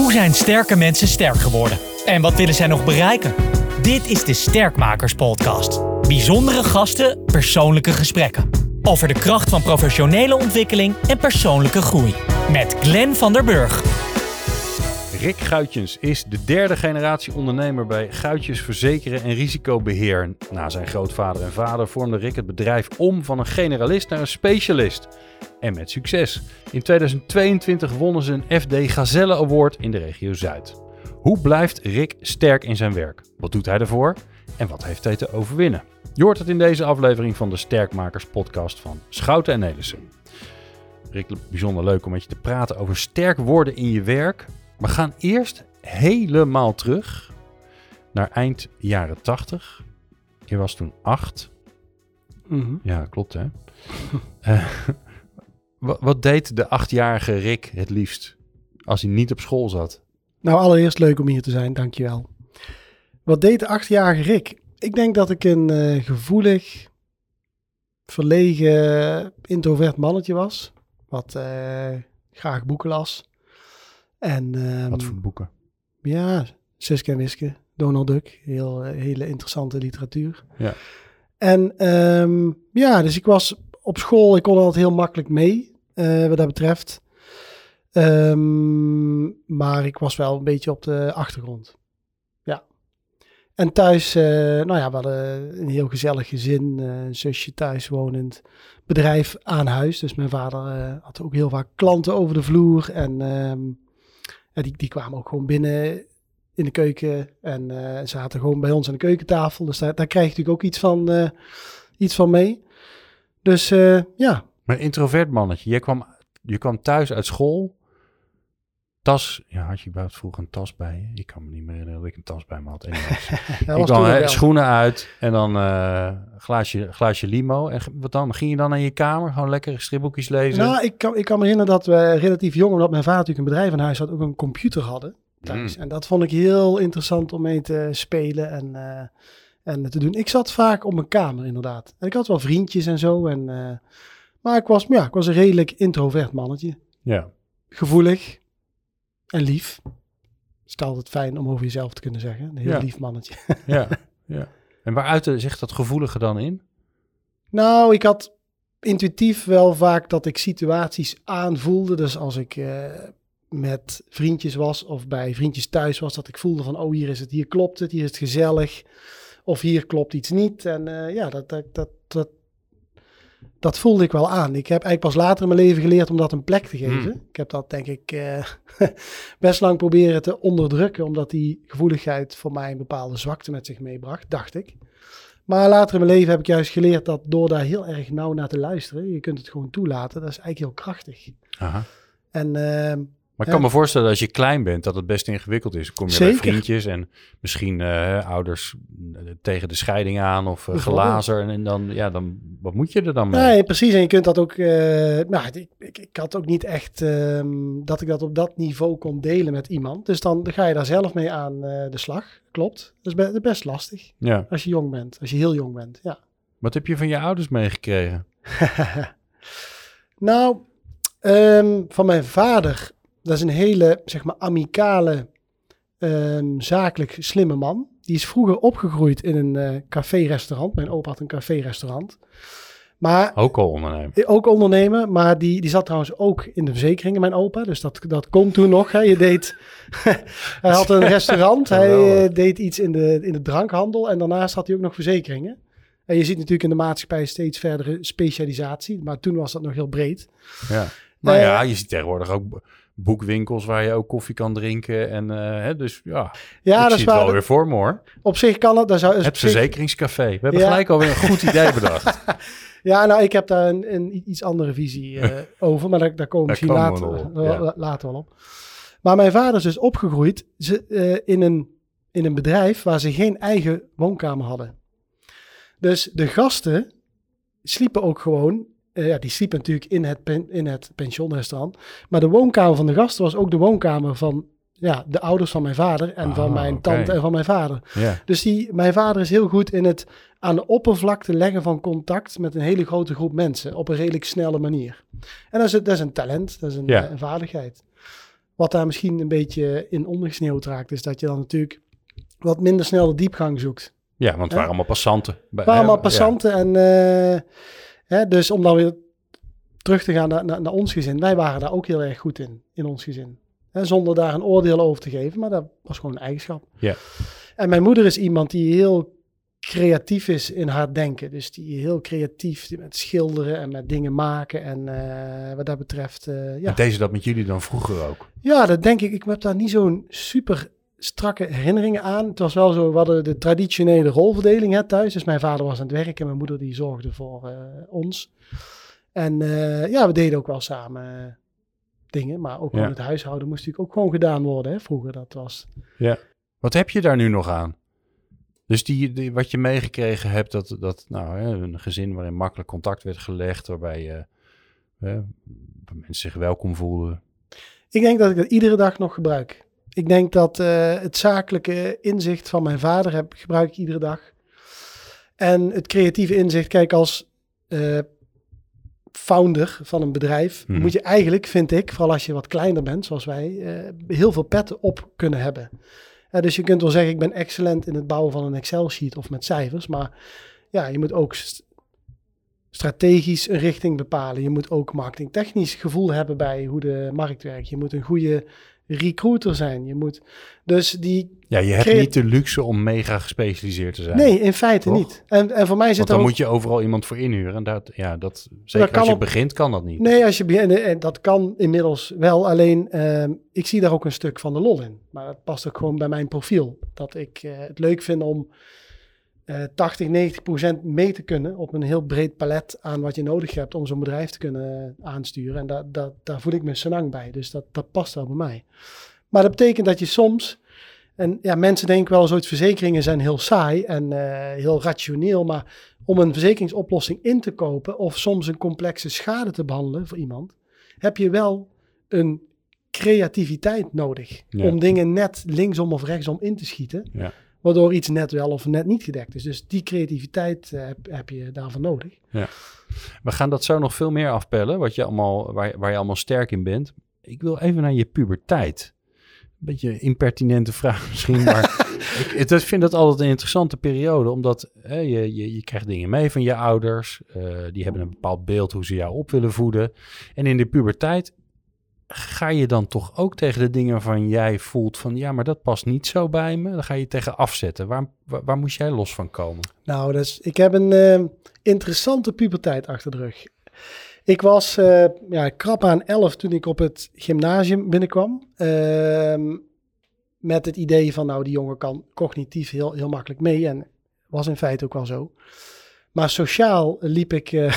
Hoe zijn sterke mensen sterk geworden? En wat willen zij nog bereiken? Dit is de Sterkmakers Podcast. Bijzondere gasten, persoonlijke gesprekken. Over de kracht van professionele ontwikkeling en persoonlijke groei. Met Glenn van der Burg. Rick Guitjens is de derde generatie ondernemer bij Guitjens Verzekeren en Risicobeheer. Na zijn grootvader en vader vormde Rick het bedrijf om van een generalist naar een specialist. En met succes. In 2022 wonnen ze een FD Gazelle Award in de regio Zuid. Hoe blijft Rick sterk in zijn werk? Wat doet hij ervoor? En wat heeft hij te overwinnen? Je hoort het in deze aflevering van de Sterkmakers podcast van Schouten en Nelissen. Rick, bijzonder leuk om met je te praten over sterk worden in je werk. We gaan eerst helemaal terug naar eind jaren 80. Je was toen acht. Mhm. Ja, klopt hè. Eh, wat, wat deed de achtjarige Rick het liefst als hij niet op school zat? Nou, allereerst leuk om hier te zijn, dankjewel. Wat deed de achtjarige Rick? Ik denk dat ik een eh, gevoelig, verlegen, introvert mannetje was. Wat eh, graag boeken las. En, ehm, Wat voor boeken? Ja, Suske en Wiske, Donald Duck. Heel, hele interessante literatuur. Ja. En ehm, ja, dus ik was op school, ik kon altijd heel makkelijk mee, eh, wat dat betreft. Ehm, maar ik was wel een beetje op de achtergrond. Ja. En thuis, eh, nou ja, we hadden een heel gezellig gezin, eh, een zusje thuis wonend, bedrijf aan huis. Dus mijn vader had ook heel vaak klanten over de vloer. En ehm, ja, die, die kwamen ook gewoon binnen in de keuken en eh, zaten gewoon bij ons aan de keukentafel. Dus daar, daar krijg je natuurlijk ook iets van, eh, iets van mee. Dus eh, ja, Maar introvert mannetje. Je kwam, je kwam thuis uit school. Tas. Ja, had je überhaupt vroeger een tas bij je? Ik kan me niet meer herinneren dat ik een tas bij me had. Ik kwam hè, schoenen uit en dan eh glaasje, glaasje limo. En wat dan? Ging je dan naar je kamer? Gewoon lekker stripboekjes lezen? Nou, ik kan, ik kan me herinneren dat we relatief jong, omdat mijn vader natuurlijk een bedrijf aan huis had, ook een computer hadden thuis. Mm. En dat vond ik heel interessant om mee te spelen en, eh, en te doen. Ik zat vaak op mijn kamer, inderdaad. En ik had wel vriendjes en zo. En, eh, maar ik was, ja, ik was een redelijk introvert mannetje. Ja. Gevoelig en lief. Het is altijd fijn om over jezelf te kunnen zeggen. Een heel Ja. lief mannetje. ja, ja. En waar uitte zich dat gevoelige dan in? Nou, ik had intuïtief wel vaak dat ik situaties aanvoelde. Dus als ik eh, met vriendjes was of bij vriendjes thuis was, dat ik voelde van, oh, hier is het, hier klopt het, hier is het gezellig. Of hier klopt iets niet. En eh, ja, dat, dat, dat, dat, dat voelde ik wel aan. Ik heb eigenlijk pas later in mijn leven geleerd om dat een plek te geven. Hmm. Ik heb dat denk ik eh, best lang proberen te onderdrukken, omdat die gevoeligheid voor mij een bepaalde zwakte met zich meebracht, dacht ik. Maar later in mijn leven heb ik juist geleerd dat door daar heel erg nauw naar te luisteren, je kunt het gewoon toelaten. Dat is eigenlijk heel krachtig. Aha. En ehm, Maar ik kan me voorstellen dat als je klein bent, dat het best ingewikkeld is. Kom je Zeker. bij vriendjes en misschien eh, ouders eh, tegen de scheiding aan of uh, Bijvoorbeeld. gelazer. En dan, ja, dan, wat moet je er dan mee? Nee, precies. En je kunt dat ook. eh, nou, ik, ik, ik had ook niet echt ehm, dat ik dat op dat niveau kon delen met iemand. Dus dan ga je daar zelf mee aan eh, de slag. Klopt. Dat is be- dat is best lastig Ja. als je jong bent. Als je heel jong bent. Ja. Wat heb je van je ouders meegekregen? nou, ehm, van mijn vader. Dat is een hele, zeg maar, amicale, ehm, zakelijk slimme man. Die is vroeger opgegroeid in een eh, café-restaurant. Mijn opa had een café-restaurant. Maar Ook al ondernemen. Ook ondernemer, maar die, die zat trouwens ook in de verzekeringen, mijn opa. Dus dat, dat kon toen nog. Hè. Je deed, hij had een restaurant, hij eh, deed iets in de, in de drankhandel en daarnaast had hij ook nog verzekeringen. En je ziet natuurlijk in de maatschappij steeds verdere specialisatie, maar toen was dat nog heel breed. Ja. Nou Eh, ja, je ziet tegenwoordig ook boekwinkels waar je ook koffie kan drinken. En eh, hè, dus ja, Ja, ik dat zie is het wel weer voor me hoor. Op zich kan het. Daar zou, Het zich- verzekeringscafé. We hebben Ja. gelijk alweer een goed idee bedacht. Ja, nou, ik heb daar een, een iets andere visie eh, over, maar daar, daar komen we Daar misschien we later, wel op, ja. la- later wel op. Maar mijn vader is dus opgegroeid ze, eh, in, een, in een bedrijf waar ze geen eigen woonkamer hadden. Dus de gasten sliepen ook gewoon, eh, ja, die sliepen natuurlijk in het, pen, in het pensionrestaurant, maar de woonkamer van de gasten was ook de woonkamer van ja, de ouders van mijn vader en van Ah, mijn tante en van mijn vader. Dus die, mijn vader is heel goed in het aan de oppervlakte leggen van contact met een hele grote groep mensen op een redelijk snelle manier. En dat is, dat is een talent, dat is een, eh, een vaardigheid. Wat daar misschien een beetje in ondergesneeuwd raakt, is dat je dan natuurlijk wat minder snel de diepgang zoekt. Ja, want het waren allemaal passanten. Het waren allemaal passanten en eh, hè, dus om dan weer terug te gaan naar, naar, naar ons gezin. Wij waren daar ook heel erg goed in, in ons gezin. Hè, zonder daar een oordeel over te geven, maar dat was gewoon een eigenschap. Ja. En mijn moeder is iemand die heel creatief is in haar denken. Dus die heel creatief die met schilderen en met dingen maken. En eh, wat dat betreft, eh, ja. En deze dat met jullie dan vroeger ook? Ja, dat denk ik. Ik heb daar niet zo'n super strakke herinneringen aan. Het was wel zo, we hadden de traditionele rolverdeling hè, thuis. Dus mijn vader was aan het werk en mijn moeder die zorgde voor eh, ons. En eh, ja, we deden ook wel samen eh, dingen. Maar ook Ja. het huishouden moest natuurlijk ook gewoon gedaan worden. Hè, vroeger dat was. Wat heb je daar nu nog aan? Dus die, die, wat je meegekregen hebt, dat, dat nou, hè, een gezin waarin makkelijk contact werd gelegd, waarbij je, mensen zich welkom voelden. Ik denk dat ik dat iedere dag nog gebruik. Ik denk dat eh, het zakelijke inzicht van mijn vader heb, gebruik ik iedere dag. En het creatieve inzicht, kijk, als eh, founder van een bedrijf Mhm. moet je eigenlijk, vind ik, vooral als je wat kleiner bent, zoals wij, eh, heel veel petten op kunnen hebben. Dus je kunt wel zeggen, ik ben excellent in het bouwen van een Excel-sheet of met cijfers, maar ja, je moet ook st- strategisch een richting bepalen. Je moet ook marketingtechnisch gevoel hebben bij hoe de markt werkt. Je moet een goede recruiter zijn. Je moet dus die. Ja, je hebt niet de luxe om mega gespecialiseerd te zijn. Nee, in feite Toch? niet. En, en voor mij zit Want dan ook. moet je overal iemand voor inhuren. En dat, ja, dat, zeker als je op- begint, kan dat niet. Nee, als je begint, en dat kan inmiddels wel. Alleen, ehm, ik zie daar ook een stuk van de lol in. Maar dat past ook gewoon bij mijn profiel. Dat ik eh, het leuk vind om eh 80, 90 procent mee te kunnen op een heel breed palet aan wat je nodig hebt om zo'n bedrijf te kunnen aansturen. En daar daar daar voel ik me senang bij. Dus dat, dat past wel bij mij. Maar dat betekent dat je soms, en ja, mensen denken wel zoiets verzekeringen zijn heel saai en eh, heel rationeel, maar om een verzekeringsoplossing in te kopen of soms een complexe schade te behandelen voor iemand, heb je wel een creativiteit nodig Ja. om dingen net linksom of rechtsom in te schieten, Ja. Waardoor iets net wel of net niet gedekt is. Dus die creativiteit eh, heb, heb je daarvoor nodig. We gaan dat zo nog veel meer afpellen, wat je allemaal, waar, waar je allemaal sterk in bent. Ik wil even naar je puberteit. Een beetje een impertinente vraag misschien, maar ik, ik vind dat altijd een interessante periode, omdat hè, je, je, je krijgt dingen mee van je ouders. eh, die hebben een bepaald beeld hoe ze jou op willen voeden. En in de puberteit ga je dan toch ook tegen de dingen waarvan jij voelt van, ja, maar dat past niet zo bij me. Dan ga je tegen afzetten. Waar, waar, waar moest jij los van komen? Nou, dus ik heb een eh, interessante puberteit achter de rug. Ik was eh, ja, krap aan elf toen ik op het gymnasium binnenkwam. Ehm, met het idee van, nou, die jongen kan cognitief heel, heel makkelijk mee. En was in feite ook wel zo. Maar sociaal liep ik eh,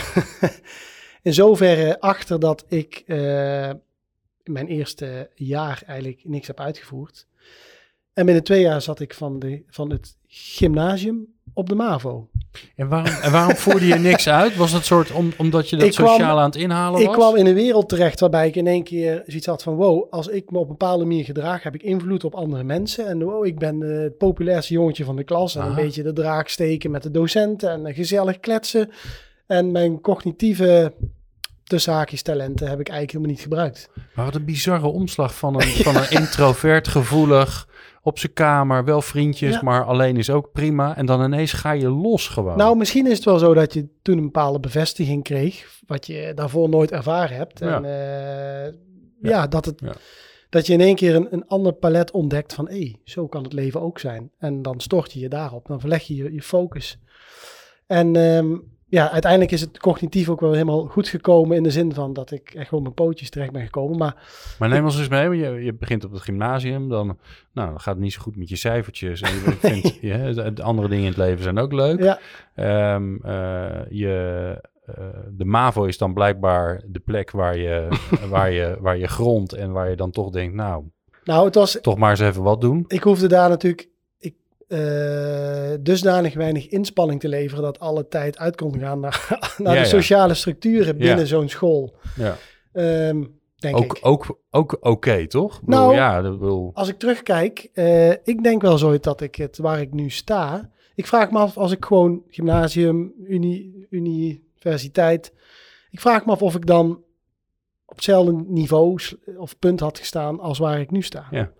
in zoverre achter dat ik eh, mijn eerste jaar eigenlijk niks heb uitgevoerd. En binnen twee jaar zat ik van, de, van het gymnasium op de MAVO. En waarom, en waarom voerde je niks uit? Was het soort om, omdat je dat Ik kwam- sociaal aan het inhalen Ik was? kwam in een wereld terecht waarbij ik in één keer zoiets had van... wow, als ik me op een bepaalde manier gedraag, heb ik invloed op andere mensen. En wow, ik ben eh, het populairste jongetje van de klas. En een Aha. beetje de draak steken met de docenten en gezellig kletsen. En mijn cognitieve tussenhaakjes talenten heb ik eigenlijk helemaal niet gebruikt. Maar wat een bizarre omslag van een, van een introvert, gevoelig, op zijn kamer, wel vriendjes, Ja. maar alleen is ook prima. En dan ineens ga je los gewoon. Nou, misschien is het wel zo dat je toen een bepaalde bevestiging kreeg, wat je daarvoor nooit ervaren hebt. Ja. En eh, ja. dat, het, Ja. dat je in één keer een, een ander palet ontdekt van, hé, zo kan het leven ook zijn. En dan stort je je daarop, dan verleg je je, je focus. En ehm, ja, uiteindelijk is het cognitief ook wel helemaal goed gekomen in de zin van dat ik echt gewoon mijn pootjes terecht ben gekomen. Maar maar neem ons eens mee, want je, je begint op het gymnasium, dan, nou, dan gaat het niet zo goed met je cijfertjes. En je vindt, de- de andere dingen in het leven zijn ook leuk. ja, Ehm, eh, je, eh, de MAVO is dan blijkbaar de plek waar je, waar, je, waar je grondt en waar je dan toch denkt, nou, nou, het was, toch maar eens even wat doen. ik hoefde daar natuurlijk eh, dusdanig weinig inspanning te leveren dat alle tijd uit kon gaan naar, naar Ja, de ja. sociale structuren binnen Ja. zo'n school. Ja. Ehm, denk Ook, ik. ook, ook oké, toch? Bedoel, Nou, ja, dat wil. Als ik terugkijk, eh, ik denk wel zo dat ik het waar ik nu sta. Ik vraag me af als ik gewoon gymnasium, uni, universiteit. Ik vraag me af of ik dan op hetzelfde niveau of punt had gestaan als waar ik nu sta. Ja.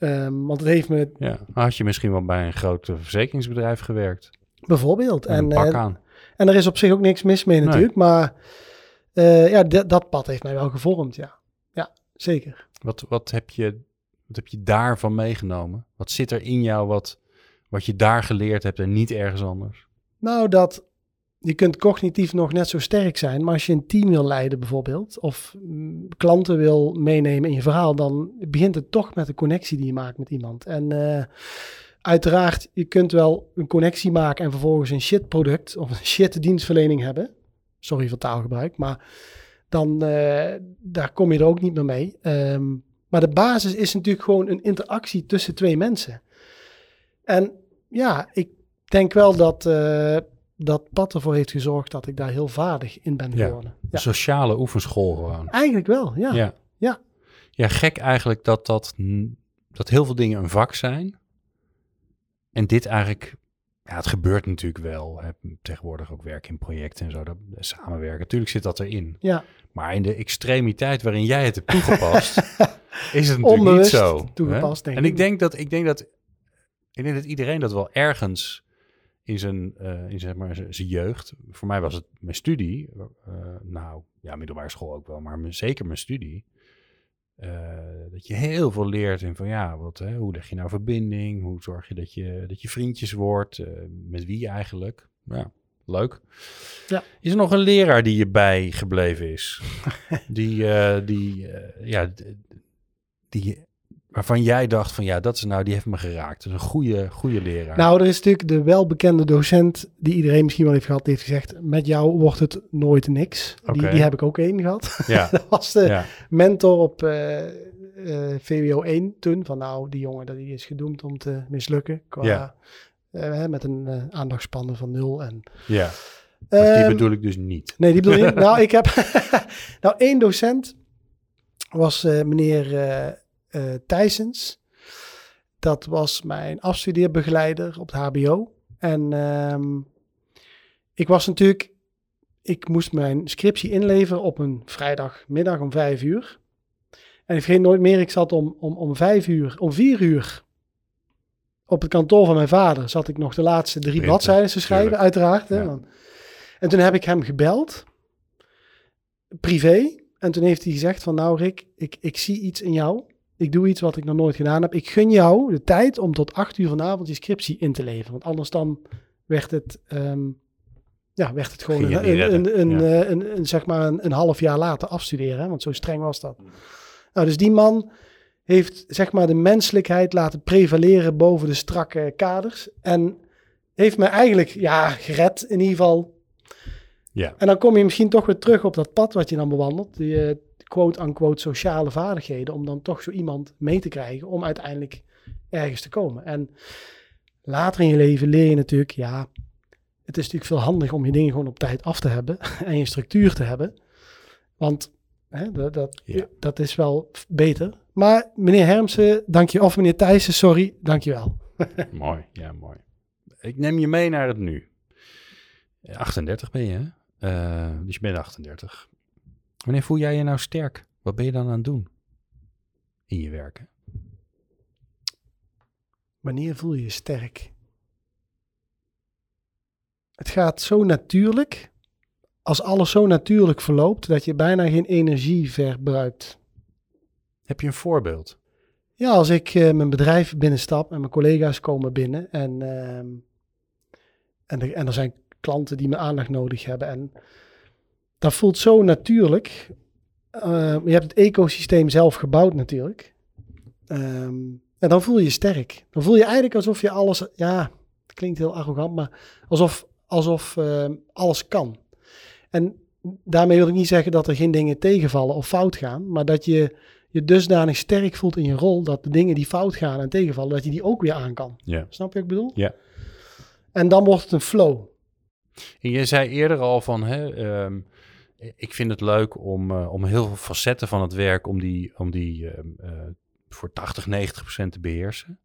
Ehm, want het heeft me Ja. Had je misschien wel bij een groot eh, verzekeringsbedrijf gewerkt? bijvoorbeeld. En, En, een pak eh, aan. en er is op zich ook niks mis mee Nee. natuurlijk. Maar eh, ja, dat pad heeft mij wel gevormd, ja. Ja, zeker. Wat, wat, heb je, wat heb je daarvan meegenomen? Wat zit er in jou wat, wat je daar geleerd hebt en niet ergens anders? Nou, dat je kunt cognitief nog net zo sterk zijn, maar als je een team wil leiden bijvoorbeeld, of mm, klanten wil meenemen in je verhaal, dan begint het toch met de connectie die je maakt met iemand. En eh, uiteraard, je kunt wel een connectie maken en vervolgens een shit product of een shit dienstverlening hebben. Sorry voor taalgebruik, maar dan eh, daar kom je er ook niet meer mee. Ehm, maar de basis is natuurlijk gewoon een interactie tussen twee mensen. En ja, ik denk wel dat eh, dat pad ervoor heeft gezorgd dat ik daar heel vaardig in ben Ja. geworden. Ja. sociale oefenschool gewoon. Eigenlijk wel, ja. Ja. Ja. Ja, gek eigenlijk dat, dat, dat heel veel dingen een vak zijn. En dit eigenlijk, ja, het gebeurt natuurlijk wel. Hè, tegenwoordig ook werk in projecten en zo, dat, samenwerken. Natuurlijk zit dat erin. Ja, Maar in de extremiteit waarin jij het hebt toegepast, is het natuurlijk Onbewust niet zo. toegepast, hè? denk En ik. ik denk dat, ik denk dat, ik denk dat iedereen dat wel ergens in zijn, eh, in zeg maar, zijn jeugd. Voor mij was het mijn studie. eh, nou, ja, middelbare school ook wel, maar mijn- zeker mijn studie. eh, dat je heel veel leert in van ja, wat, hè, hoe leg je nou verbinding? Hoe zorg je dat je, dat je vriendjes wordt? met wie eigenlijk? Ja, leuk. Ja. Is er nog een leraar die je bijgebleven is? die, die, ja, die, waarvan jij dacht van ja, dat is nou, die heeft me geraakt. Is een goede, goede leraar. nou, er is natuurlijk de welbekende docent die iedereen misschien wel heeft gehad, die heeft gezegd, met jou wordt het nooit niks. Die, die heb ik ook één gehad. ja, dat was de ja, mentor op eh, eh, VWO 1 toen, van nou, die jongen dat die is gedoemd om te mislukken. Qua, Ja. eh, met een aandachtspannen van nul. En, ja. Maar die Ehm, bedoel ik dus niet. Nee, die bedoel niet. nou, ik heb... nou, één docent was meneer eh eh, Thijsens. Dat was mijn afstudeerbegeleider op het hbo. En ehm, ik was natuurlijk... Ik moest mijn scriptie inleveren op een vrijdagmiddag om vijf uur. En ik vergeet nooit meer, ik zat om, om, om vijf uur, om vier uur... Op het kantoor van mijn vader zat ik nog de laatste drie bladzijden te schrijven, tuurlijk. uiteraard. Hè, Ja. want- en toen heb ik hem gebeld, privé. En toen heeft hij gezegd van nou Rick, ik, ik zie iets in jou. Ik doe iets wat ik nog nooit gedaan heb. Ik gun jou de tijd om tot acht uur vanavond je scriptie in te leveren. Want anders dan werd het, ehm, ja, werd het gewoon een, niet een, redden, een, ja. eh, een, een, zeg maar een, half jaar later afstuderen. Hè? Want zo streng was dat. Nou, dus die man heeft zeg maar de menselijkheid laten prevaleren boven de strakke kaders. En heeft me eigenlijk ja, gered in ieder geval Ja, en dan kom je misschien toch weer terug op dat pad wat je dan bewandelt. Die quote-unquote sociale vaardigheden. Om dan toch zo iemand mee te krijgen om uiteindelijk ergens te komen. En later in je leven leer je natuurlijk, ja, het is natuurlijk veel handig om je dingen gewoon op tijd af te hebben. En je structuur te hebben. Want hè, dat, dat, Ja. dat is wel beter. Maar meneer Hermsen, dank je. Of meneer Thijssen, sorry, dank je wel. mooi. Ja, mooi. Ik neem je mee naar het nu. Eh, 38 ben je, hè? Eh, dus je bent 38. Wanneer voel jij je nou sterk? Wat ben je dan aan het doen? In je werken? Wanneer voel je je sterk? Het gaat zo natuurlijk, als alles zo natuurlijk verloopt, dat je bijna geen energie verbruikt. Heb je een voorbeeld? Ja, als ik eh, mijn bedrijf binnenstap en mijn collega's komen binnen en, ehm, en, er, en er zijn klanten die mijn aandacht nodig hebben. En dat voelt zo natuurlijk. Eh, je hebt het ecosysteem zelf gebouwd natuurlijk. Ehm, en dan voel je je sterk. Dan voel je eigenlijk alsof je alles, ja, het klinkt heel arrogant, maar alsof, alsof ehm, alles kan. En daarmee wil ik niet zeggen dat er geen dingen tegenvallen of fout gaan, maar dat je je dusdanig sterk voelt in je rol dat de dingen die fout gaan en tegenvallen, dat je die ook weer aan kan. Ja. Snap je wat ik bedoel? Ja. En dan wordt het een flow. En je zei eerder al van, hè, ehm, ik vind het leuk om, eh, om heel veel facetten van het werk, om die, om die ehm, eh, voor 80, 90 procent te beheersen.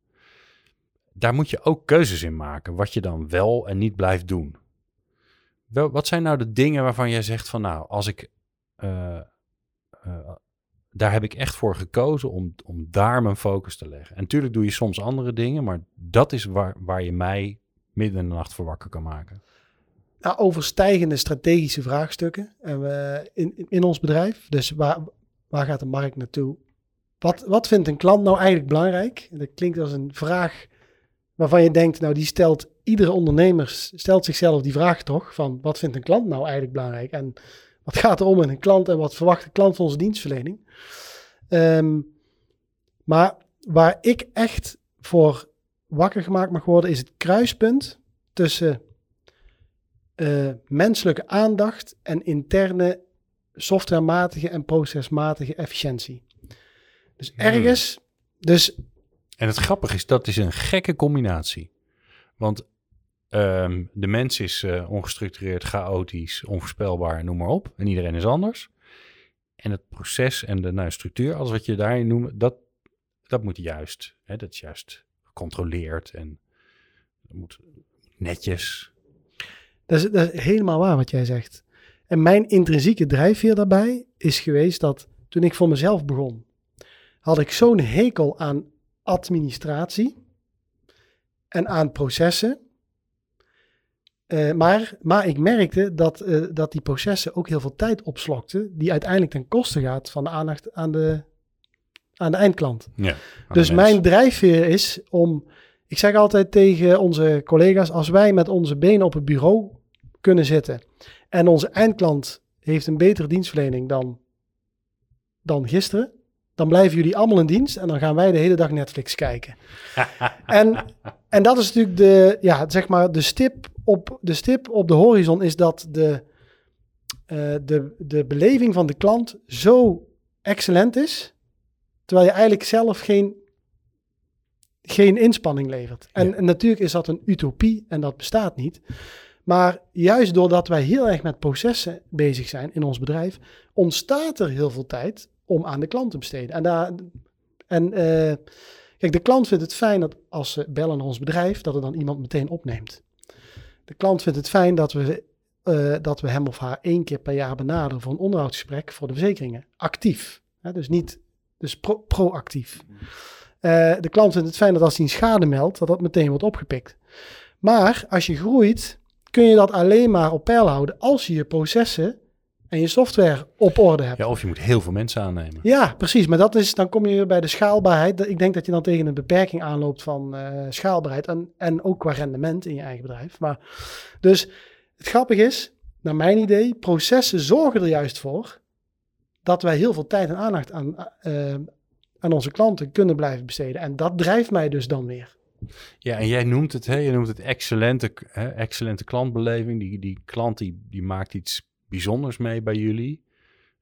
Daar moet je ook keuzes in maken, wat je dan wel en niet blijft doen. Wel, wat zijn nou de dingen waarvan jij zegt van, nou, als ik, eh, daar heb ik echt voor gekozen om, om daar mijn focus te leggen. En natuurlijk doe je soms andere dingen, maar dat is waar, waar je mij midden in de nacht voor wakker kan maken. Nou, overstijgende strategische vraagstukken en we, in, in ons bedrijf. Dus waar, waar gaat de markt naartoe? Wat, wat vindt een klant nou eigenlijk belangrijk? Dat klinkt als een vraag waarvan je denkt, nou die stelt iedere ondernemer stelt zichzelf die vraag toch van wat vindt een klant nou eigenlijk belangrijk en wat gaat er om in een klant en wat verwacht de klant van onze dienstverlening? Ehm, maar waar ik echt voor wakker gemaakt mag worden is het kruispunt tussen uh, menselijke aandacht en interne softwarematige en procesmatige efficiëntie. Dus Hmm. ergens, dus En het grappige is, dat is een gekke combinatie. Want ehm, de mens is eh, ongestructureerd, chaotisch, onvoorspelbaar, noem maar op. En iedereen is anders. En het proces en de nou, structuur, alles wat je daarin noemt, dat, dat moet juist. Hè, dat is juist gecontroleerd en dat moet netjes. Dat is, dat is helemaal waar wat jij zegt. En mijn intrinsieke drijfveer daarbij is geweest dat toen ik voor mezelf begon, had ik zo'n hekel aan administratie en aan processen. Eh, maar, maar ik merkte dat, eh, dat die processen ook heel veel tijd opslokten, die uiteindelijk ten koste gaat van de aandacht aan de, aan de eindklant. Ja, Dus mijn drijfveer is om. Ik zeg altijd tegen onze collega's: als wij met onze benen op het bureau kunnen zitten. en onze eindklant heeft een betere dienstverlening dan, dan gisteren. dan blijven jullie allemaal in dienst. en dan gaan wij de hele dag Netflix kijken. en, en dat is natuurlijk de, ja, zeg maar de, stip op, de stip op de horizon: is dat de, eh, de, de beleving van de klant zo excellent is. Terwijl je eigenlijk zelf geen, geen inspanning levert. En, Ja. en natuurlijk is dat een utopie en dat bestaat niet. Maar juist doordat wij heel erg met processen bezig zijn in ons bedrijf, ontstaat er heel veel tijd om aan de klant te besteden. En, en eh, kijk, de klant vindt het fijn dat als ze bellen naar ons bedrijf, dat er dan iemand meteen opneemt. De klant vindt het fijn dat we, eh, dat we hem of haar één keer per jaar benaderen voor een onderhoudsgesprek voor de verzekeringen. Actief. Hè, dus niet dus pro- proactief. Eh, de klant vindt het fijn dat als hij een schade meldt, dat dat meteen wordt opgepikt. Maar als je groeit, kun je dat alleen maar op peil houden als je je processen en je software op orde hebt. Ja, of je moet heel veel mensen aannemen. Ja, precies. Maar dat is, dan kom je weer bij de schaalbaarheid. Ik denk dat je dan tegen een beperking aanloopt van eh, schaalbaarheid en, en ook qua rendement in je eigen bedrijf. Maar dus het grappige is, naar mijn idee, processen zorgen er juist voor dat wij heel veel tijd en aandacht aan, eh, aan onze klanten kunnen blijven besteden. En dat drijft mij dus dan weer. Ja, en jij noemt het, hè, je noemt het excellente, hè, excellente klantbeleving. Die, die klant die, die maakt iets bijzonders mee bij jullie.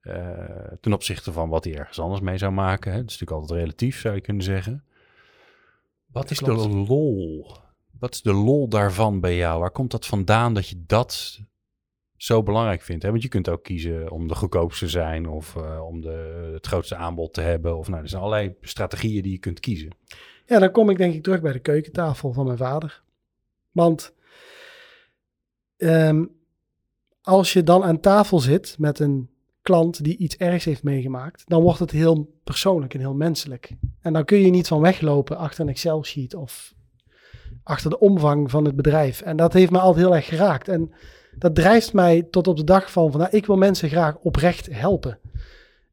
eh, ten opzichte van wat hij ergens anders mee zou maken. Hè. Dat is natuurlijk altijd relatief, zou je kunnen zeggen. Wat is de lol? Wat is de lol daarvan bij jou? Waar komt dat vandaan dat je dat zo belangrijk vindt? Hè? Want je kunt ook kiezen om de goedkoopste te zijn of eh, om de, het grootste aanbod te hebben. Of nou, er zijn allerlei strategieën die je kunt kiezen. Ja, dan kom ik denk ik terug bij de keukentafel van mijn vader. Want ehm, als je dan aan tafel zit met een klant die iets ergs heeft meegemaakt, dan wordt het heel persoonlijk en heel menselijk. En dan kun je niet van weglopen achter een Excel-sheet of achter de omvang van het bedrijf. En dat heeft me altijd heel erg geraakt. En dat drijft mij tot op de dag van, nou, ik wil mensen graag oprecht helpen.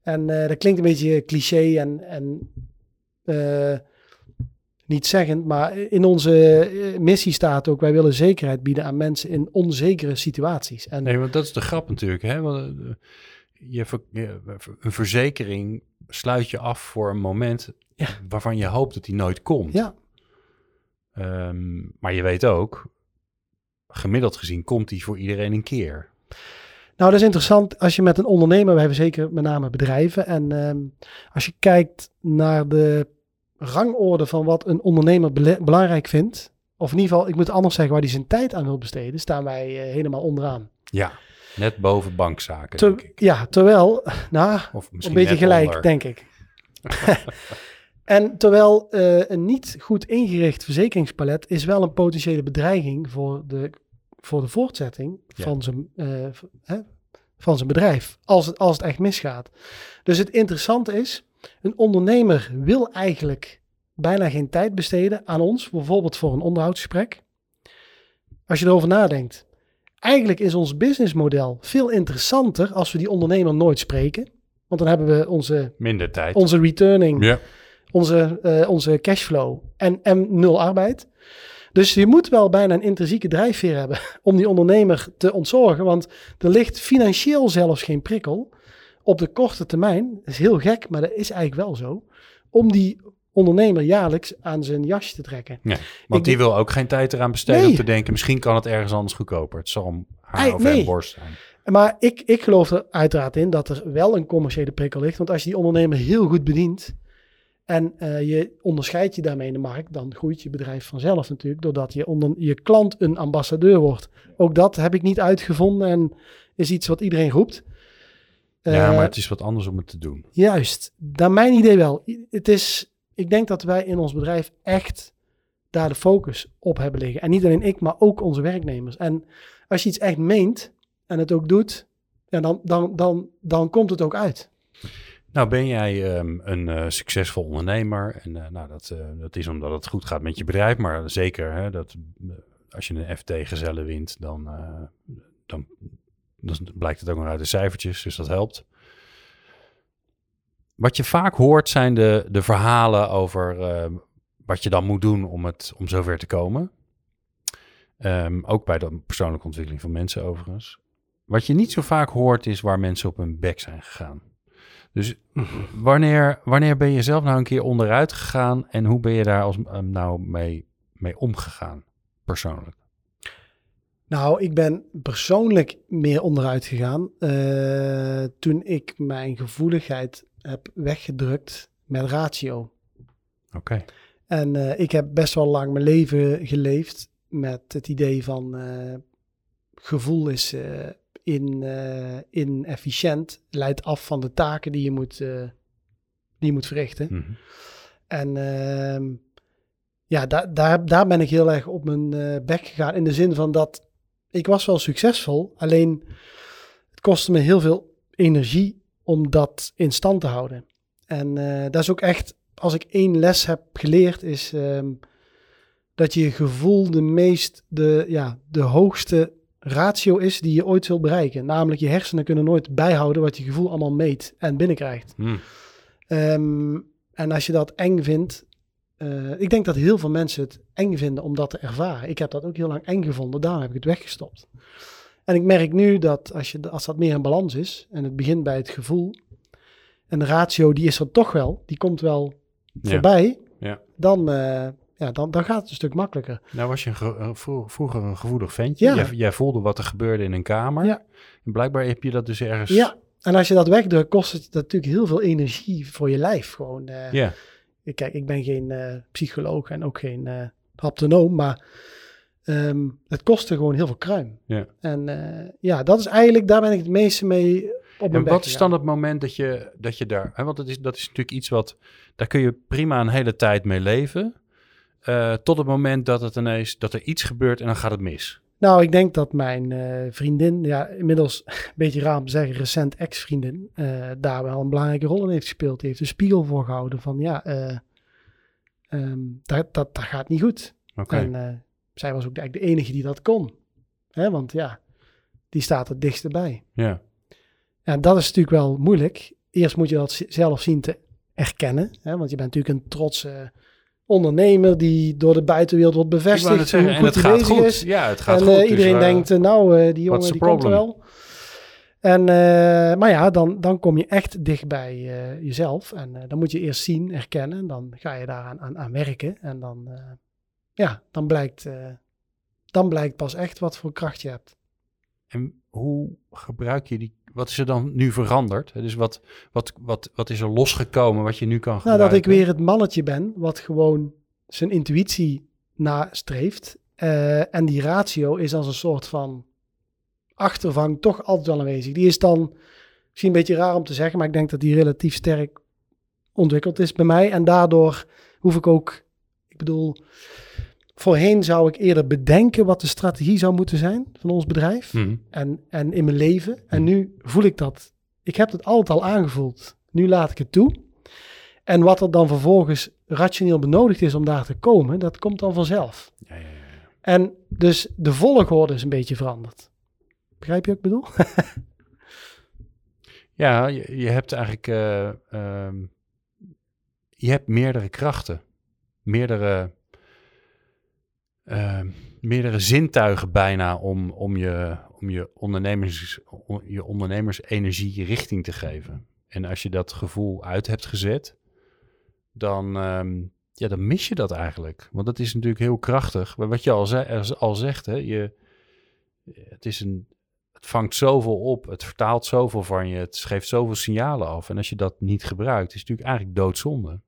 En eh, dat klinkt een beetje cliché en, en eh, niet zeggend, maar in onze eh, missie staat ook, wij willen zekerheid bieden aan mensen in onzekere situaties. En Nee, want dat is de grap natuurlijk. Hè? Want, eh, je, een verzekering sluit je af voor een moment Ja. waarvan je hoopt dat die nooit komt. ja, Ehm, maar je weet ook, gemiddeld gezien komt die voor iedereen een keer. Nou, dat is interessant als je met een ondernemer, we hebben zeker met name bedrijven, en ehm, als je kijkt naar de rangorde van wat een ondernemer belangrijk vindt, of in ieder geval, ik moet anders zeggen, waar hij zijn tijd aan wil besteden, staan wij eh, helemaal onderaan. Ja, net boven bankzaken, Ter- denk ik. ja, terwijl, nou, Of een beetje gelijk, onder. denk ik. en terwijl eh, een niet goed ingericht verzekeringspalet is wel een potentiële bedreiging voor de, voor de voortzetting Ja. van, zijn, eh, van zijn bedrijf als het, als het echt misgaat. Dus het interessante is, een ondernemer wil eigenlijk bijna geen tijd besteden aan ons, bijvoorbeeld voor een onderhoudsgesprek. Als je erover nadenkt, eigenlijk is ons businessmodel veel interessanter als we die ondernemer nooit spreken. Want dan hebben we onze, Minder tijd. onze returning, ja. onze, eh, onze cashflow en, en nul arbeid. Dus je moet wel bijna een intrinsieke drijfveer hebben om die ondernemer te ontzorgen. Want er ligt financieel zelfs geen prikkel op de korte termijn. Dat is heel gek, maar dat is eigenlijk wel zo. Om die ondernemer jaarlijks aan zijn jasje te trekken. Want Ik die wil ook geen tijd eraan besteden Nee. om te denken, misschien kan het ergens anders goedkoper. Het zal om haar of hem nee. borst zijn. Maar ik, ik geloof er uiteraard in dat er wel een commerciële prikkel ligt. Want als je die ondernemer heel goed bedient en eh, je onderscheidt je daarmee in de markt, dan groeit je bedrijf vanzelf natuurlijk, doordat je, onder, je klant een ambassadeur wordt. Ook dat heb ik niet uitgevonden en is iets wat iedereen roept. Ja, Eh, maar het is wat anders om het te doen. Juist, naar mijn idee wel. Het is, ik denk dat wij in ons bedrijf echt daar de focus op hebben liggen. En niet alleen ik, maar ook onze werknemers. En als je iets echt meent en het ook doet, ja, dan, dan, dan, dan komt het ook uit. Nou, ben jij ehm, een eh, succesvol ondernemer? En eh, nou, dat, eh, dat is omdat het goed gaat met je bedrijf, maar zeker hè, dat eh, als je een FT-gezellen wint, dan, eh, dan, dan blijkt het ook nog uit de cijfertjes, dus dat helpt. Wat je vaak hoort zijn de, de verhalen over eh, wat je dan moet doen om, het, om zover te komen. Ehm, ook bij de persoonlijke ontwikkeling van mensen overigens. Wat je niet zo vaak hoort is waar mensen op hun bek zijn gegaan. Dus wanneer, wanneer ben je zelf nou een keer onderuit gegaan en hoe ben je daar als, eh, nou mee, mee omgegaan, persoonlijk? Nou, ik ben persoonlijk meer onderuit gegaan eh, toen ik mijn gevoeligheid heb weggedrukt met ratio. Oké. En eh, ik heb best wel lang mijn leven geleefd met het idee van eh, gevoel is in, inefficiënt, leidt af van de taken die je moet, die je moet verrichten. Mhm. En ehm, ja, daar, daar, daar ben ik heel erg op mijn bek gegaan in de zin van dat ik was wel succesvol, alleen het kostte me heel veel energie om dat in stand te houden. En eh, dat is ook echt, als ik één les heb geleerd, is ehm, dat je gevoel de meest, de, ja, de hoogste ratio is die je ooit zult bereiken. Namelijk je hersenen kunnen nooit bijhouden wat je gevoel allemaal meet en binnenkrijgt. Hm. Ehm, en als je dat eng vindt, eh, ik denk dat heel veel mensen het eng vinden om dat te ervaren. Ik heb dat ook heel lang eng gevonden, daarom heb ik het weggestopt. En ik merk nu dat als, je, als dat meer in balans is en het begint bij het gevoel, en de ratio die is er toch wel, die komt wel Ja. voorbij, Ja. dan, eh, ja, dan, dan gaat het een stuk makkelijker. Nou was je een eh, vro- vroeger een gevoelig ventje. Ja. Jij, jij voelde wat er gebeurde in een kamer. Ja. En blijkbaar heb je dat dus ergens... Ja, en als je dat wegdrukt, kost het natuurlijk heel veel energie voor je lijf. Gewoon, Ja. Kijk, ik ben geen eh, psycholoog en ook geen eh haptonoom, maar ehm, het kostte gewoon heel veel kruim. Ja. En eh, ja, dat is eigenlijk, daar ben ik het meeste mee op mijn En wat is dan het moment dat je, dat je daar... Hè, want dat is, dat is natuurlijk iets wat... Daar kun je prima een hele tijd mee leven. tot het moment dat het ineens... Dat er iets gebeurt en dan gaat het mis. Nou, ik denk dat mijn eh, vriendin, ja, inmiddels een beetje raar om te zeggen, recent ex-vriendin, eh, daar wel een belangrijke rol in heeft gespeeld. Die heeft de spiegel voorgehouden van, ja, eh, ehm, dat, dat, dat gaat niet goed. Oké. En zij was ook eigenlijk de enige die dat kon. Hè, want ja, die staat het dichtst bij. Ja. En dat is natuurlijk wel moeilijk. Eerst moet je dat zelf zien te erkennen. Hè, want je bent natuurlijk een trotse ondernemer die door de buitenwereld wordt Ik wou bevestigd zeggen, hoe en goed het gaat bezig goed. is. Ja, het gaat en goed. eh, dus, iedereen eh, denkt, eh, nou, eh, die jongen die komt er wel. En, eh, maar ja, dan, dan kom je echt dicht bij eh, jezelf. En dan moet je eerst zien, erkennen. En dan ga je daaraan aan, aan werken. En dan, eh, ja, dan blijkt, eh, dan blijkt pas echt wat voor kracht je hebt. En hoe gebruik je die... Wat is er dan nu veranderd? Dus wat, wat, wat, wat is er losgekomen wat je nu kan Nou, gebruiken? dat ik weer het mannetje ben wat gewoon zijn intuïtie nastreeft. Eh, en die ratio is als een soort van achtervang toch altijd wel aanwezig. Die is dan misschien een beetje raar om te zeggen, maar ik denk dat die relatief sterk ontwikkeld is bij mij. En daardoor hoef ik ook, ik bedoel, voorheen zou ik eerder bedenken wat de strategie zou moeten zijn van ons bedrijf Mhm. en, en in mijn leven. En nu voel ik dat. Ik heb het altijd al aangevoeld. Nu laat ik het toe. En wat er dan vervolgens rationeel benodigd is om daar te komen, dat komt dan vanzelf. Ja, ja, ja. En dus de volgorde is een beetje veranderd. Begrijp je wat ik bedoel? Ja, je, je hebt eigenlijk eh, ehm, je hebt meerdere krachten, meerdere, ehm, meerdere zintuigen bijna om, om, je, om je, ondernemers, je ondernemersenergie richting te geven. En als je dat gevoel uit hebt gezet, dan, ehm, ja, dan mis je dat eigenlijk. Want dat is natuurlijk heel krachtig. Maar wat je al, al zegt, hè, je, het is een, het vangt zoveel op, het vertaalt zoveel van je, het geeft zoveel signalen af. En als je dat niet gebruikt, is het natuurlijk eigenlijk doodzonde.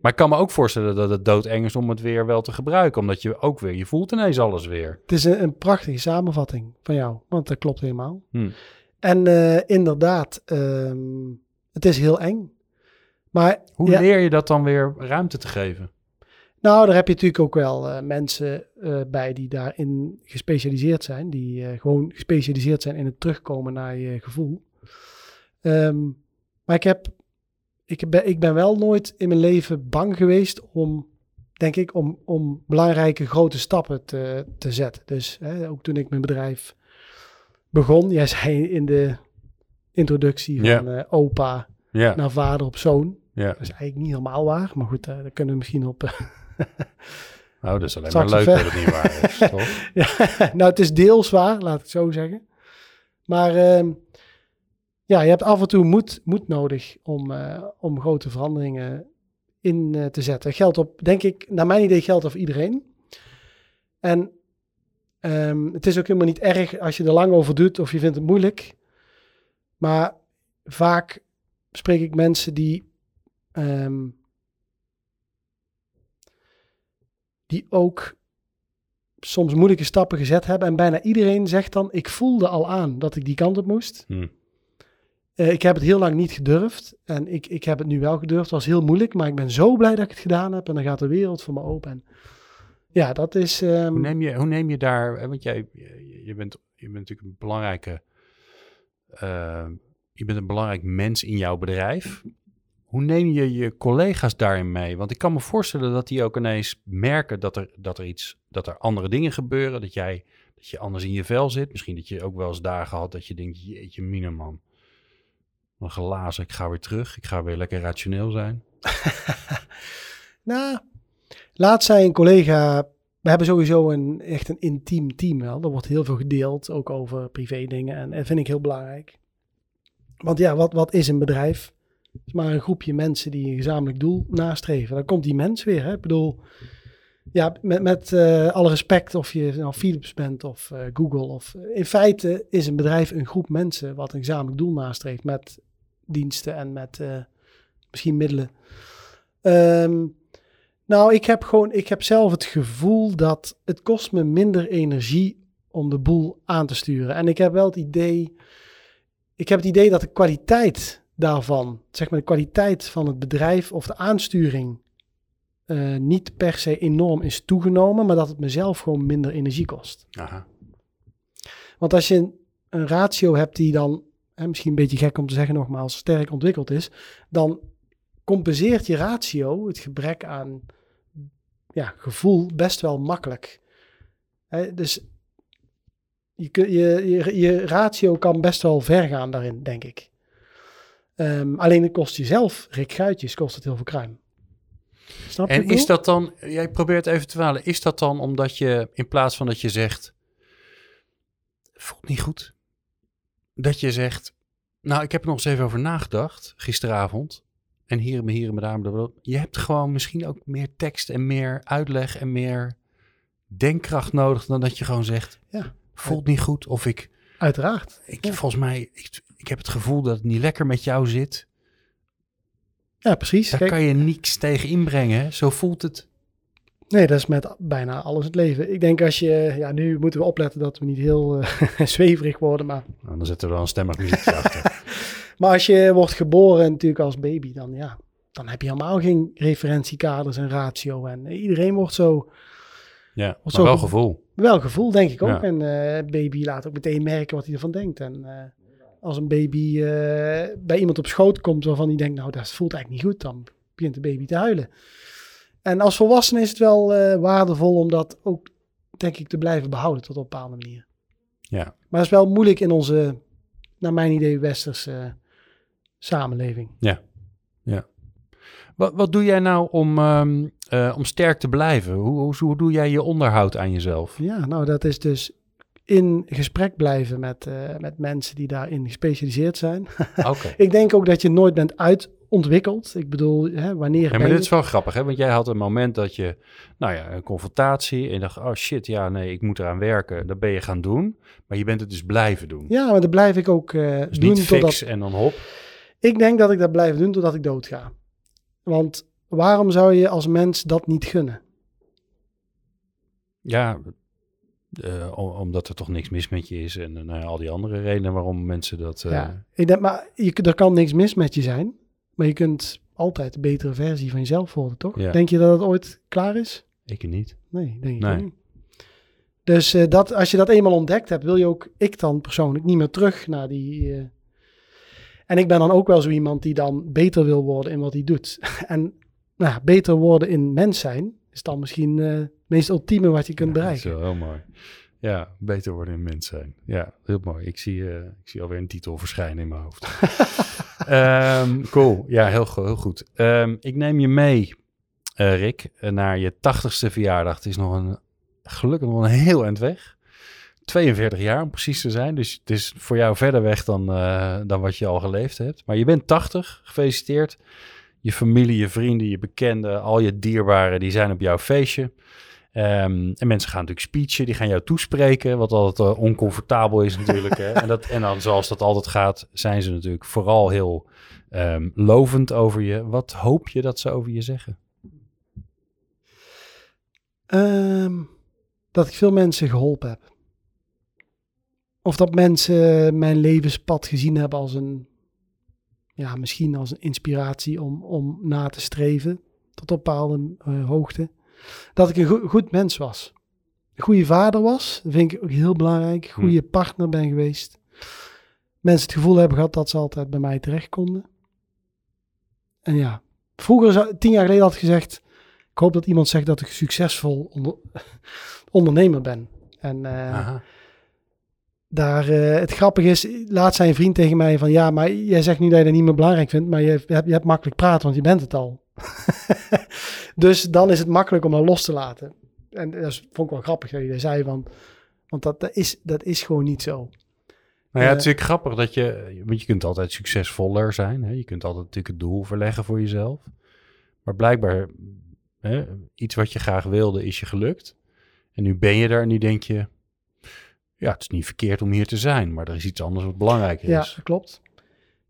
Maar ik kan me ook voorstellen dat het doodeng is om het weer wel te gebruiken, omdat je ook weer, je voelt ineens alles weer. Het is een, een prachtige samenvatting van jou, want dat klopt helemaal. Hm. En eh, inderdaad, ehm, het is heel eng. Maar Hoe ja, leer je dat dan weer ruimte te geven? nou, daar heb je natuurlijk ook wel eh, mensen eh, bij die daarin gespecialiseerd zijn. Die gewoon gespecialiseerd zijn in het terugkomen naar je gevoel. Ehm, maar ik, heb, ik, ben, ik ben wel nooit in mijn leven bang geweest om, denk ik, om, om belangrijke grote stappen te, te zetten. Dus hè, ook toen ik mijn bedrijf begon, jij zei in de introductie van eh, opa naar vader op zoon. ja. Dat is eigenlijk niet helemaal waar, maar goed, eh, daar kunnen we misschien op. eh, Nou, dat is alleen maar leuk dat het niet waar is, toch? ja, nou, het is deels waar, laat ik het zo zeggen. Maar ehm, ja, je hebt af en toe moed, moed nodig om, eh, om grote veranderingen in eh, te zetten. Geldt op, denk ik, naar mijn idee geldt voor iedereen. En ehm, het is ook helemaal niet erg als je er lang over doet of je vindt het moeilijk. Maar vaak spreek ik mensen die, ehm, die ook soms moeilijke stappen gezet hebben. En bijna iedereen zegt dan, ik voelde al aan dat ik die kant op moest. Hm. Eh, ik heb het heel lang niet gedurfd. En ik, ik heb het nu wel gedurfd. Het was heel moeilijk, maar ik ben zo blij dat ik het gedaan heb. En dan gaat de wereld voor me open. En ja, dat is... ehm, Hoe neem je, hoe neem je daar, hè, want jij, je, je bent, je bent natuurlijk een belangrijke, eh, je bent een belangrijk mens in jouw bedrijf. Hoe neem je je collega's daarin mee? Want ik kan me voorstellen dat die ook ineens merken dat er, dat er iets, dat er andere dingen gebeuren, dat jij, dat je anders in je vel zit. Misschien dat je ook wel eens dagen had dat je denkt, jeetje mine man, een glazen, ik ga weer terug, ik ga weer lekker rationeel zijn. Nou, laatst zei een collega, we hebben sowieso een echt een intiem team wel. Er wordt heel veel gedeeld, ook over privé dingen. En dat vind ik heel belangrijk. Want ja, wat, wat is een bedrijf? Het is maar een groepje mensen die een gezamenlijk doel nastreven. Dan komt die mens weer. Hè? Ik bedoel, ja, met, met eh, alle respect of je nou Philips bent of eh, Google. Of, in feite is een bedrijf een groep mensen wat een gezamenlijk doel nastreeft. Met diensten en met eh, misschien middelen. Ehm, nou, ik heb gewoon, ik heb zelf het gevoel dat het kost me minder energie om de boel aan te sturen. En ik heb wel het idee, ik heb het idee dat de kwaliteit daarvan, zeg maar de kwaliteit van het bedrijf of de aansturing, eh, niet per se enorm is toegenomen, maar dat het mezelf gewoon minder energie kost. Aha. Want als je een, een ratio hebt die dan, hè, misschien een beetje gek om te zeggen nogmaals, sterk ontwikkeld is, dan compenseert je ratio het gebrek aan ja, gevoel best wel makkelijk. Hè, dus je, je, je, je ratio kan best wel ver gaan daarin, denk ik. Ehm, alleen het kost jezelf, Rick Guitjes, kost het heel veel kruim. Snap je? En is dat dan, jij probeert even te verhalen, is dat dan omdat je in plaats van dat je zegt, voelt niet goed, dat je zegt, nou ik heb er nog eens even over nagedacht gisteravond en hier en me, hier en me, daar en daar. Je hebt gewoon misschien ook meer tekst en meer uitleg en meer denkkracht nodig dan dat je gewoon zegt, Ja. voelt niet goed of ik, Uiteraard. ik Ja. volgens mij, ik, ik heb het gevoel dat het niet lekker met jou zit. Ja, precies. Daar Kijk, kan je niks tegen inbrengen, zo voelt het. Nee, dat is met bijna alles het leven. Ik denk als je, ja, nu moeten we opletten dat we niet heel eh, zweverig worden, maar, Nou, dan zetten we wel een stemmig muziekje achter. maar als je wordt geboren natuurlijk als baby, dan ja, dan heb je helemaal geen referentiekaders en ratio en iedereen wordt zo Ja, zo wel gevo- gevoel. Wel gevoel, denk ik ook. Ja. En eh, baby laat ook meteen merken wat hij ervan denkt. En eh, als een baby eh, bij iemand op schoot komt waarvan hij denkt, nou, dat voelt eigenlijk niet goed, dan begint de baby te huilen. En als volwassene is het wel eh, waardevol om dat ook, denk ik, te blijven behouden tot op een bepaalde manier. Ja. Maar het is wel moeilijk in onze, naar mijn idee, westerse samenleving. Wat, wat doe jij nou om, ehm, eh, om sterk te blijven? Hoe, hoe, hoe doe jij je onderhoud aan jezelf? Ja, nou dat is dus in gesprek blijven met, eh, met mensen die daarin gespecialiseerd zijn. Oké. Ik denk ook dat je nooit bent uitontwikkeld. Ik bedoel, hè, wanneer Ja, maar dit is wel grappig, hè? Want jij had een moment dat je, nou ja, een confrontatie en je dacht, oh shit, ja, nee, ik moet eraan werken. Dat ben je gaan doen, maar je bent het dus blijven doen. Ja, maar dat blijf ik ook dus doen niet fix totdat... en dan hop. Ik denk dat ik dat blijf doen totdat ik doodga. Want waarom zou je als mens dat niet gunnen? Ja, eh, om- omdat er toch niks mis met je is en eh, nou ja, al die andere redenen waarom mensen dat... eh, Ja, ik denk, maar je, er kan niks mis met je zijn. Maar je kunt altijd een betere versie van jezelf worden, toch? Ja. Denk je dat het ooit klaar is? Ik niet. Nee, denk ik Nee. niet. Dus eh, dat, als je dat eenmaal ontdekt hebt, wil je ook, ik dan persoonlijk, niet meer terug naar die... eh, En ik ben dan ook wel zo iemand die dan beter wil worden in wat hij doet. en nou, beter worden in mens zijn is dan misschien eh, het meest ultieme wat je kunt Ja, dat is bereiken. wel heel mooi. Ja, beter worden in mens zijn. Ja, heel mooi. Ik zie, eh, ik zie alweer een titel verschijnen in mijn hoofd. Ehm, cool. Ja, heel, go- heel goed. Ehm, ik neem je mee, eh, Rick, naar je tachtigste verjaardag. Het is nog een, gelukkig nog een heel eind weg. 42 jaar om precies te zijn. Dus het is voor jou verder weg dan, eh, dan wat je al geleefd hebt. Maar je bent 80. Gefeliciteerd. Je familie, je vrienden, je bekenden, al je dierbaren, die zijn op jouw feestje. Ehm, en mensen gaan natuurlijk speechen, die gaan jou toespreken, wat altijd eh, oncomfortabel is natuurlijk. Hè? En, dat, en dan zoals dat altijd gaat, zijn ze natuurlijk vooral heel ehm, lovend over je. Wat hoop je dat ze over je zeggen? Ehm, dat ik veel mensen geholpen heb. Of dat mensen mijn levenspad gezien hebben als een, ja, misschien als een inspiratie om, om na te streven tot op bepaalde eh, hoogte. Dat ik een go- goed mens was. Een goede vader was, dat vind ik ook heel belangrijk. Een goede partner ben geweest. Mensen het gevoel hebben gehad dat ze altijd bij mij terecht konden. En ja, vroeger, tien jaar geleden had ik gezegd, ik hoop dat iemand zegt dat ik een succesvol onder- ondernemer ben. En eh, daar, eh, het grappige is, laatst zei een vriend tegen mij van, ja, maar jij zegt nu dat je dat niet meer belangrijk vindt, maar je, hebt, je hebt makkelijk praten, want je bent het al. dus dan is het makkelijk om dat los te laten. En dat vond ik wel grappig dat je dat zei, van, want dat, dat, is, dat is gewoon niet zo. Nou ja, het Eh, is natuurlijk grappig dat je, want je kunt altijd succesvoller zijn. Hè? Je kunt altijd natuurlijk het doel verleggen voor jezelf. Maar blijkbaar, hè, iets wat je graag wilde, is je gelukt. En nu ben je daar en nu denk je, ja, het is niet verkeerd om hier te zijn, maar er is iets anders wat belangrijker Ja, is. dat klopt.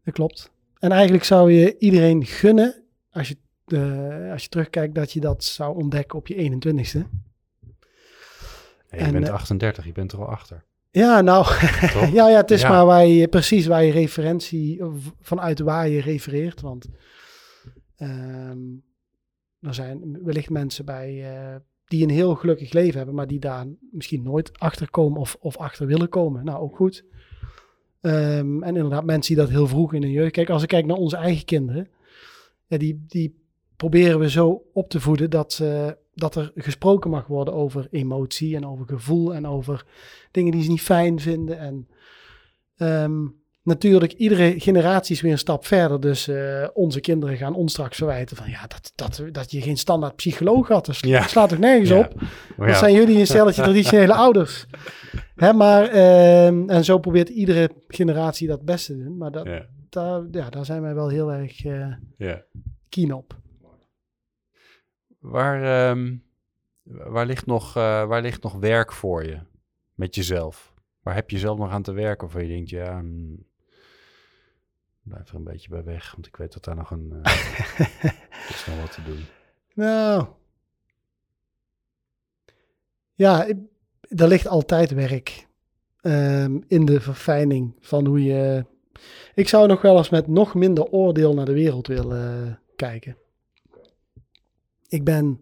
Dat klopt. En eigenlijk zou je iedereen gunnen, als je, eh, als je terugkijkt, dat je dat zou ontdekken op je 21ste. En je En, bent eh, 38, je bent er al achter. Ja, nou, ja, ja, het is Ja. maar waar je, precies waar je referentie, vanuit waar je refereert. Want ehm, er zijn wellicht mensen bij eh, die een heel gelukkig leven hebben, maar die daar misschien nooit achter komen of, of achter willen komen. Nou, ook goed. Ehm, en inderdaad, mensen die dat heel vroeg in hun jeugd. Kijk, als ik kijk naar onze eigen kinderen, ja, die, die proberen we zo op te voeden dat, ze- dat er gesproken mag worden over emotie en over gevoel en over dingen die ze niet fijn vinden. En ehm, natuurlijk, iedere generatie is weer een stap verder. Dus eh, onze kinderen gaan ons straks verwijten van ja, dat, dat, dat je geen standaard psycholoog had. Dat sla- Ja. slaat toch nergens Ja. op? Maar Dat ja, zijn jullie een stelletje traditionele ouders. Hè, maar, ehm, en zo probeert iedere generatie dat beste te doen. Maar dat, ja, daar, ja, daar zijn wij wel heel erg eh ja. keen op. Waar, ehm, waar, ligt nog, eh, waar ligt nog werk voor je met jezelf? Waar heb je zelf nog aan te werken? Of je denkt, ja, hmm, blijf er een beetje bij weg. Want ik weet dat daar nog een er is nog wat te doen. Nou. Ja, ik- er ligt altijd werk ehm, in de verfijning van hoe je. Ik zou nog wel eens met nog minder oordeel naar de wereld willen kijken. Ik ben,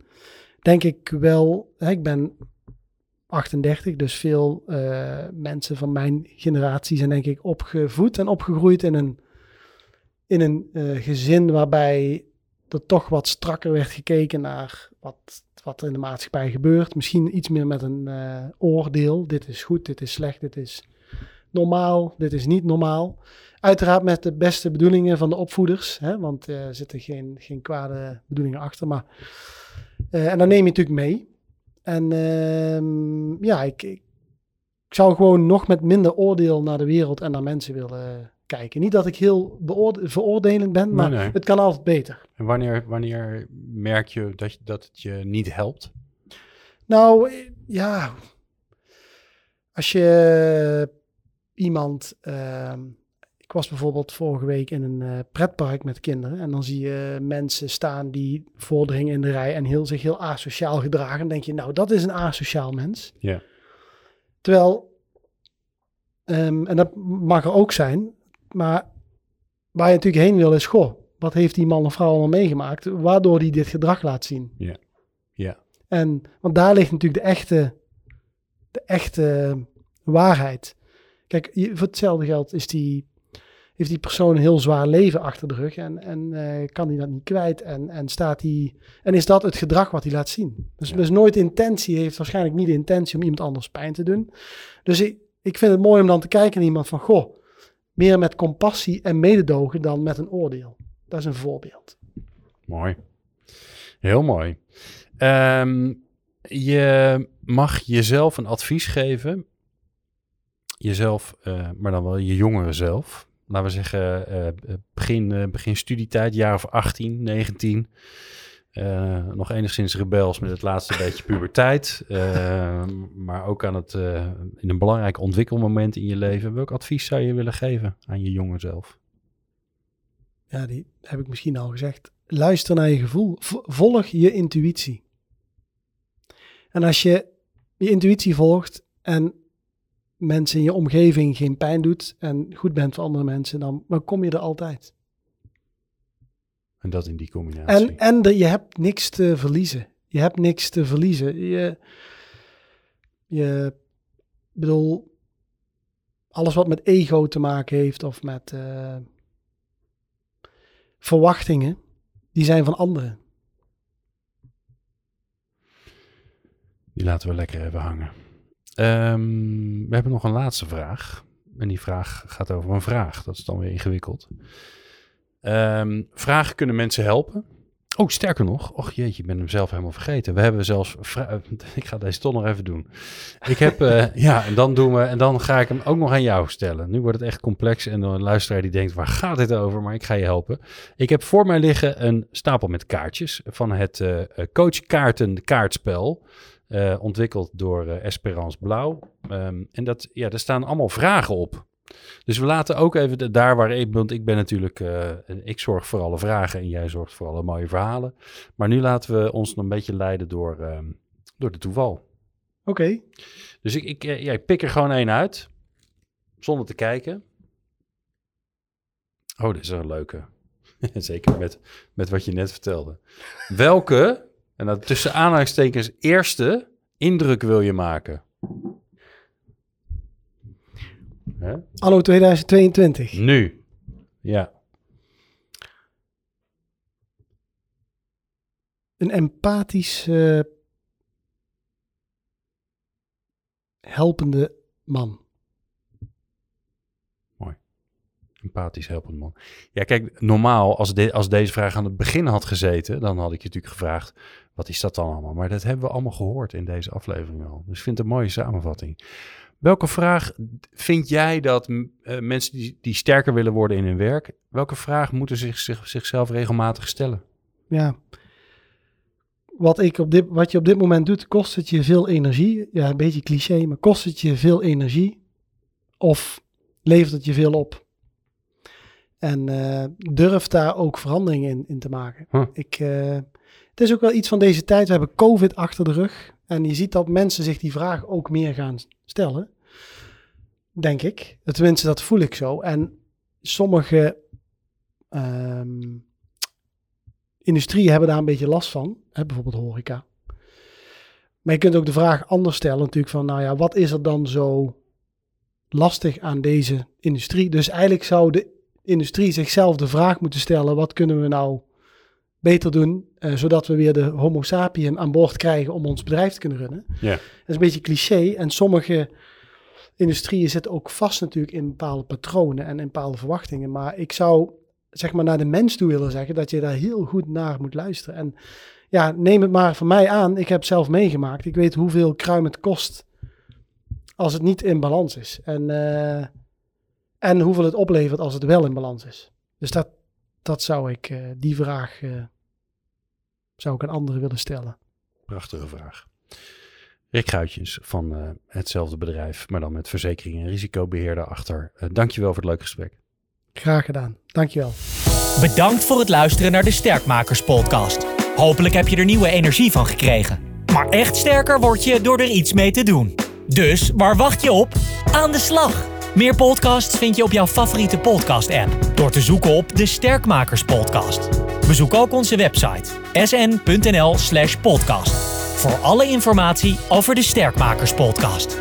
denk ik wel, hè, ik ben 38, dus veel eh, mensen van mijn generatie zijn denk ik opgevoed en opgegroeid in een, in een eh, gezin waarbij er toch wat strakker werd gekeken naar wat, wat er in de maatschappij gebeurt. Misschien iets meer met een eh, oordeel. Dit is goed, dit is slecht, dit is normaal, dit is niet normaal. Uiteraard met de beste bedoelingen van de opvoeders, hè, want er zitten geen, geen kwade bedoelingen achter. Maar, en dan neem je natuurlijk mee. En ehm, ja, ik, ik, zou gewoon nog met minder oordeel naar de wereld en naar mensen willen kijken. Niet dat ik heel veroordelend ben, maar het kan altijd beter. En wanneer, wanneer merk je dat, dat het je niet helpt? Nou, ja, als je iemand ehm, ik was bijvoorbeeld vorige week in een uh, pretpark met kinderen. En dan zie je mensen staan die voordringen in de rij en heel, zich heel asociaal gedragen. Dan denk je, nou, dat is een asociaal mens. Ja. Terwijl, um, en dat mag er ook zijn, maar waar je natuurlijk heen wil is, goh, wat heeft die man of vrouw allemaal meegemaakt, waardoor hij dit gedrag laat zien. Ja. Ja. En, want daar ligt natuurlijk de echte, de echte waarheid. Kijk, voor hetzelfde geld is die heeft die persoon een heel zwaar leven achter de rug en, en uh, kan hij dat niet kwijt en, en staat hij en is dat het gedrag wat hij laat zien. Dus, ja. dus nooit intentie heeft waarschijnlijk niet de intentie om iemand anders pijn te doen. Dus ik, ik vind het mooi om dan te kijken naar iemand van goh, meer met compassie en mededogen dan met een oordeel. Dat is een voorbeeld. Mooi. Heel mooi. Um, je mag jezelf een advies geven. Jezelf, uh, maar dan wel je jongeren zelf laten we zeggen, uh, begin, uh, begin studietijd, jaar of 18, 19. Uh, nog enigszins rebels met het laatste beetje puberteit. maar ook aan het, in een belangrijk ontwikkelmoment in je leven. Welk advies zou je willen geven aan je jongen zelf? Ja, die heb ik misschien al gezegd. Luister naar je gevoel. volg je intuïtie. En als je je intuïtie volgt en mensen in je omgeving geen pijn doet en goed bent voor andere mensen, dan, dan kom je er altijd. En dat in die combinatie. En, en de, je hebt niks te verliezen. Je hebt niks te verliezen. Je, je bedoel, alles wat met ego te maken heeft of met uh, verwachtingen, die zijn van anderen. Die laten we lekker even hangen. Um, we hebben nog een laatste vraag. En die vraag gaat over een vraag. Dat is dan weer ingewikkeld. Um, vragen kunnen mensen helpen. Oh, sterker nog. Och jeetje, ik ben hem zelf helemaal vergeten. We hebben zelfs... Ik ga deze toch nog even doen. Ik heb... uh, ja, en dan doen we... En dan ga ik hem ook nog aan jou stellen. Nu wordt het echt complex. En een luisteraar die denkt, waar gaat dit over? Maar ik ga je helpen. Ik heb voor mij liggen een stapel met kaartjes. Van het uh, coachkaarten kaartspel. Uh, ontwikkeld door uh, Esperance Blauw. Um, en dat, ja, er staan allemaal vragen op. Dus we laten ook even de, daar waar ik, want ik ben natuurlijk, uh, ik zorg voor alle vragen en jij zorgt voor alle mooie verhalen. Maar nu laten we ons een beetje leiden door, um, door de toeval. Oké. Okay. Dus ik, ik, ja, ik pik er gewoon één uit, zonder te kijken. Oh, dit is een leuke. Zeker met, met wat je net vertelde. Welke en dat tussen aanhalingstekens eerste indruk wil je maken. Hè? Anno 2022. Nu. Ja. Een empathisch uh, helpende man. Empathisch helpend man. Ja, kijk, normaal, als, de, als deze vraag aan het begin had gezeten, dan had ik je natuurlijk gevraagd, wat is dat dan allemaal? Maar dat hebben we allemaal gehoord in deze aflevering al. Dus ik vind het een mooie samenvatting. Welke vraag vind jij dat uh, mensen die, die sterker willen worden in hun werk, welke vraag moeten zich, zich, zichzelf regelmatig stellen? Ja, wat, ik op dit, wat je op dit moment doet, kost het je veel energie? Ja, een beetje cliché, maar kost het je veel energie? Of levert het je veel op? En uh, durf daar ook veranderingen in, in te maken. Ik, uh, het is ook wel iets van deze tijd. We hebben COVID achter de rug. En je ziet dat mensen zich die vraag ook meer gaan stellen. Denk ik. Tenminste, dat voel ik zo. En sommige um, industrieën hebben daar een beetje last van. Hè, bijvoorbeeld horeca. Maar je kunt ook de vraag anders stellen natuurlijk van, nou ja, wat is er dan zo lastig aan deze industrie? Dus eigenlijk zou de industrie zichzelf de vraag moeten stellen, wat kunnen we nou beter doen, uh, zodat we weer de homo sapien aan boord krijgen om ons bedrijf te kunnen runnen. Ja. Dat is een beetje cliché en sommige industrieën zitten ook vast natuurlijk in bepaalde patronen en in bepaalde verwachtingen. Maar ik zou zeg maar naar de mens toe willen zeggen dat je daar heel goed naar moet luisteren. En ja, neem het maar van mij aan. Ik heb zelf meegemaakt. Ik weet hoeveel kruim het kost als het niet in balans is. En, uh, en hoeveel het oplevert als het wel in balans is. Dus dat, dat zou ik, uh, die vraag uh, zou ik aan anderen willen stellen. Prachtige vraag. Rick Guitjes van uh, hetzelfde bedrijf, maar dan met verzekering en risicobeheer daarachter. Uh, dankjewel voor het leuke gesprek. Graag gedaan. Dankjewel. Bedankt voor het luisteren naar de Sterkmakers podcast. Hopelijk heb je er nieuwe energie van gekregen. Maar echt sterker word je door er iets mee te doen. Dus waar wacht je op? Aan de slag! Meer podcasts vind je op jouw favoriete podcast-app door te zoeken op de Sterkmakers podcast. Bezoek ook onze website sn.nl/podcast voor alle informatie over de Sterkmakers podcast.